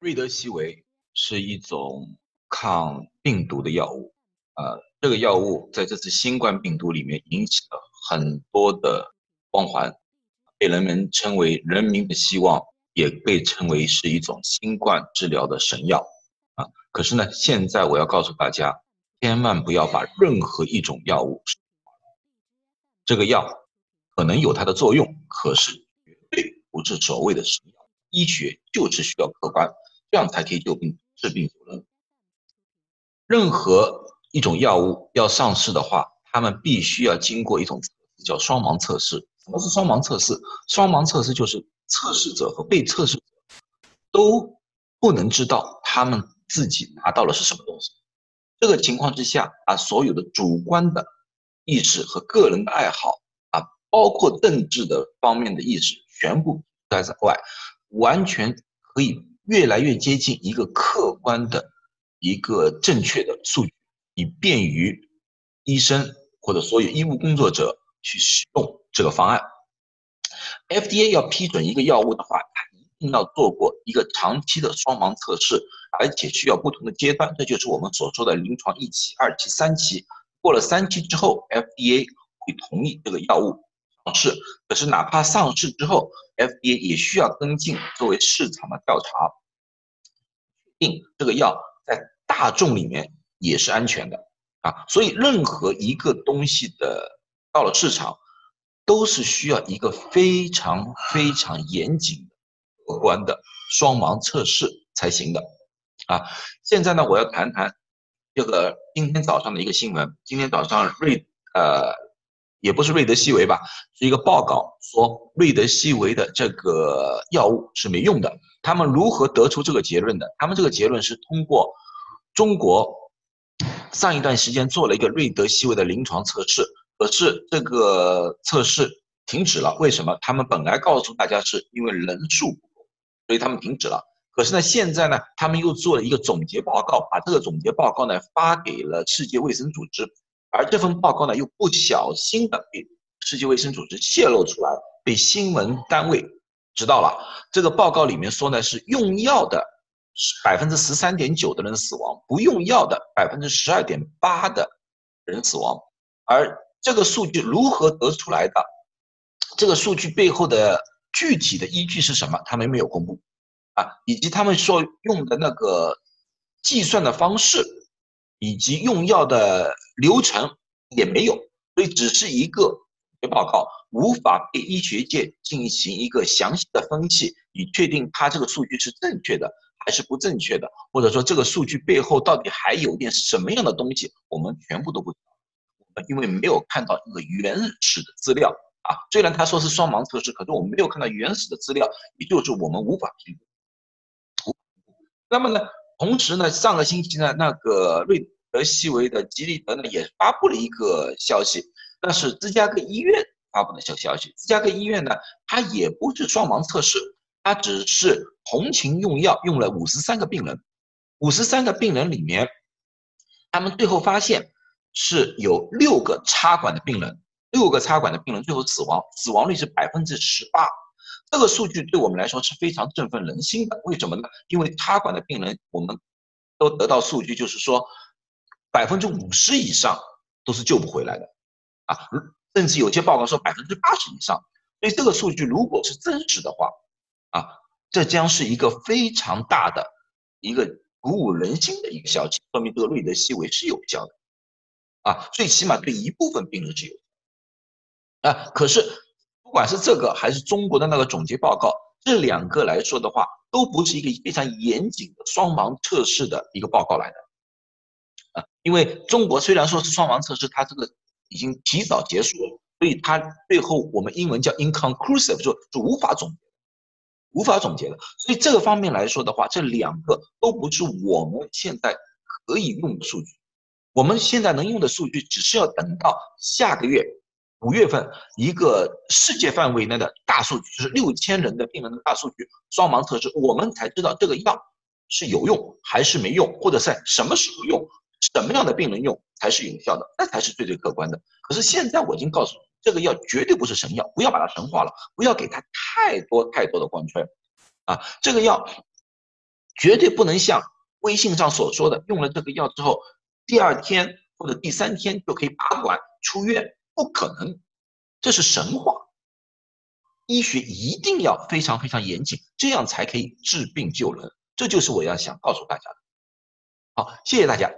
瑞德西韦是一种抗病毒的药物，呃，这个药物在这次新冠病毒里面引起了很多的光环，被人们称为人民的希望，也被称为是一种新冠治疗的神药，啊，可是呢，现在我要告诉大家，千万不要把任何一种药物，这个药可能有它的作用，可是绝对不是所谓的神药。医学就是需要客观，这样才可以救病治病救人。任何一种药物要上市的话，他们必须要经过一种叫双盲测试。什么是双盲测试？双盲测试就是测试者和被测试者都不能知道他们自己拿到了是什么东西。这个情况之下啊，所有的主观的意识和个人的爱好啊，包括政治的方面的意识，全部在在外。完全可以越来越接近一个客观的、一个正确的数据，以便于医生或者所有医务工作者去使用这个方案。FDA 要批准一个药物的话，它一定要做过一个长期的双盲测试，而且需要不同的阶段，这就是我们所说的临床一期、二期、三期。过了三期之后，FDA 会同意这个药物。上市，可是哪怕上市之后，FDA 也需要跟进作为市场的调查，确定这个药在大众里面也是安全的啊。所以任何一个东西的到了市场，都是需要一个非常非常严谨的、客观的双盲测试才行的啊。现在呢，我要谈谈这个今天早上的一个新闻，今天早上瑞呃。也不是瑞德西韦吧，是一个报告说瑞德西韦的这个药物是没用的。他们如何得出这个结论的？他们这个结论是通过中国上一段时间做了一个瑞德西韦的临床测试，可是这个测试停止了。为什么？他们本来告诉大家是因为人数不够，所以他们停止了。可是呢，现在呢，他们又做了一个总结报告，把这个总结报告呢发给了世界卫生组织。而这份报告呢，又不小心的被世界卫生组织泄露出来，被新闻单位知道了。这个报告里面说呢，是用药的百分之十三点九的人死亡，不用药的百分之十二点八的人死亡。而这个数据如何得出来的？这个数据背后的具体的依据是什么？他们没有公布啊，以及他们所用的那个计算的方式。以及用药的流程也没有，所以只是一个报告，无法被医学界进行一个详细的分析，以确定它这个数据是正确的还是不正确的，或者说这个数据背后到底还有点什么样的东西，我们全部都不知道。因为没有看到一个原始的资料啊，虽然他说是双盲测试，可是我们没有看到原始的资料，也就是我们无法评估。那么呢？同时呢，上个星期呢，那个瑞德西韦的吉利德呢也发布了一个消息，那是芝加哥医院发布的消消息。芝加哥医院呢，它也不是双盲测试，它只是同情用药用了五十三个病人，五十三个病人里面，他们最后发现是有六个插管的病人，六个插管的病人最后死亡，死亡率是百分之十八。这个数据对我们来说是非常振奋人心的。为什么呢？因为插管的病人，我们都得到数据，就是说百分之五十以上都是救不回来的，啊，甚至有些报告说百分之八十以上。所以这个数据如果是真实的话，啊，这将是一个非常大的一个鼓舞人心的一个消息，说明这个瑞德西韦是有效的，啊，最起码对一部分病人是有，啊，可是。不管是这个还是中国的那个总结报告，这两个来说的话，都不是一个非常严谨的双盲测试的一个报告来的，啊，因为中国虽然说是双盲测试，它这个已经提早结束了，所以它最后我们英文叫 inconclusive，就就无法总结，无法总结的。所以这个方面来说的话，这两个都不是我们现在可以用的数据，我们现在能用的数据，只是要等到下个月。五月份，一个世界范围内的大数据，就是六千人的病人的大数据双盲测试，我们才知道这个药是有用还是没用，或者在什么时候用，什么样的病人用才是有效的，那才是最最客观的。可是现在我已经告诉你，这个药绝对不是神药，不要把它神化了，不要给它太多太多的光圈啊！这个药绝对不能像微信上所说的，用了这个药之后，第二天或者第三天就可以拔管出院，不可能，这是神话。医学一定要非常非常严谨，这样才可以治病救人。这就是我要想告诉大家的。好，谢谢大家。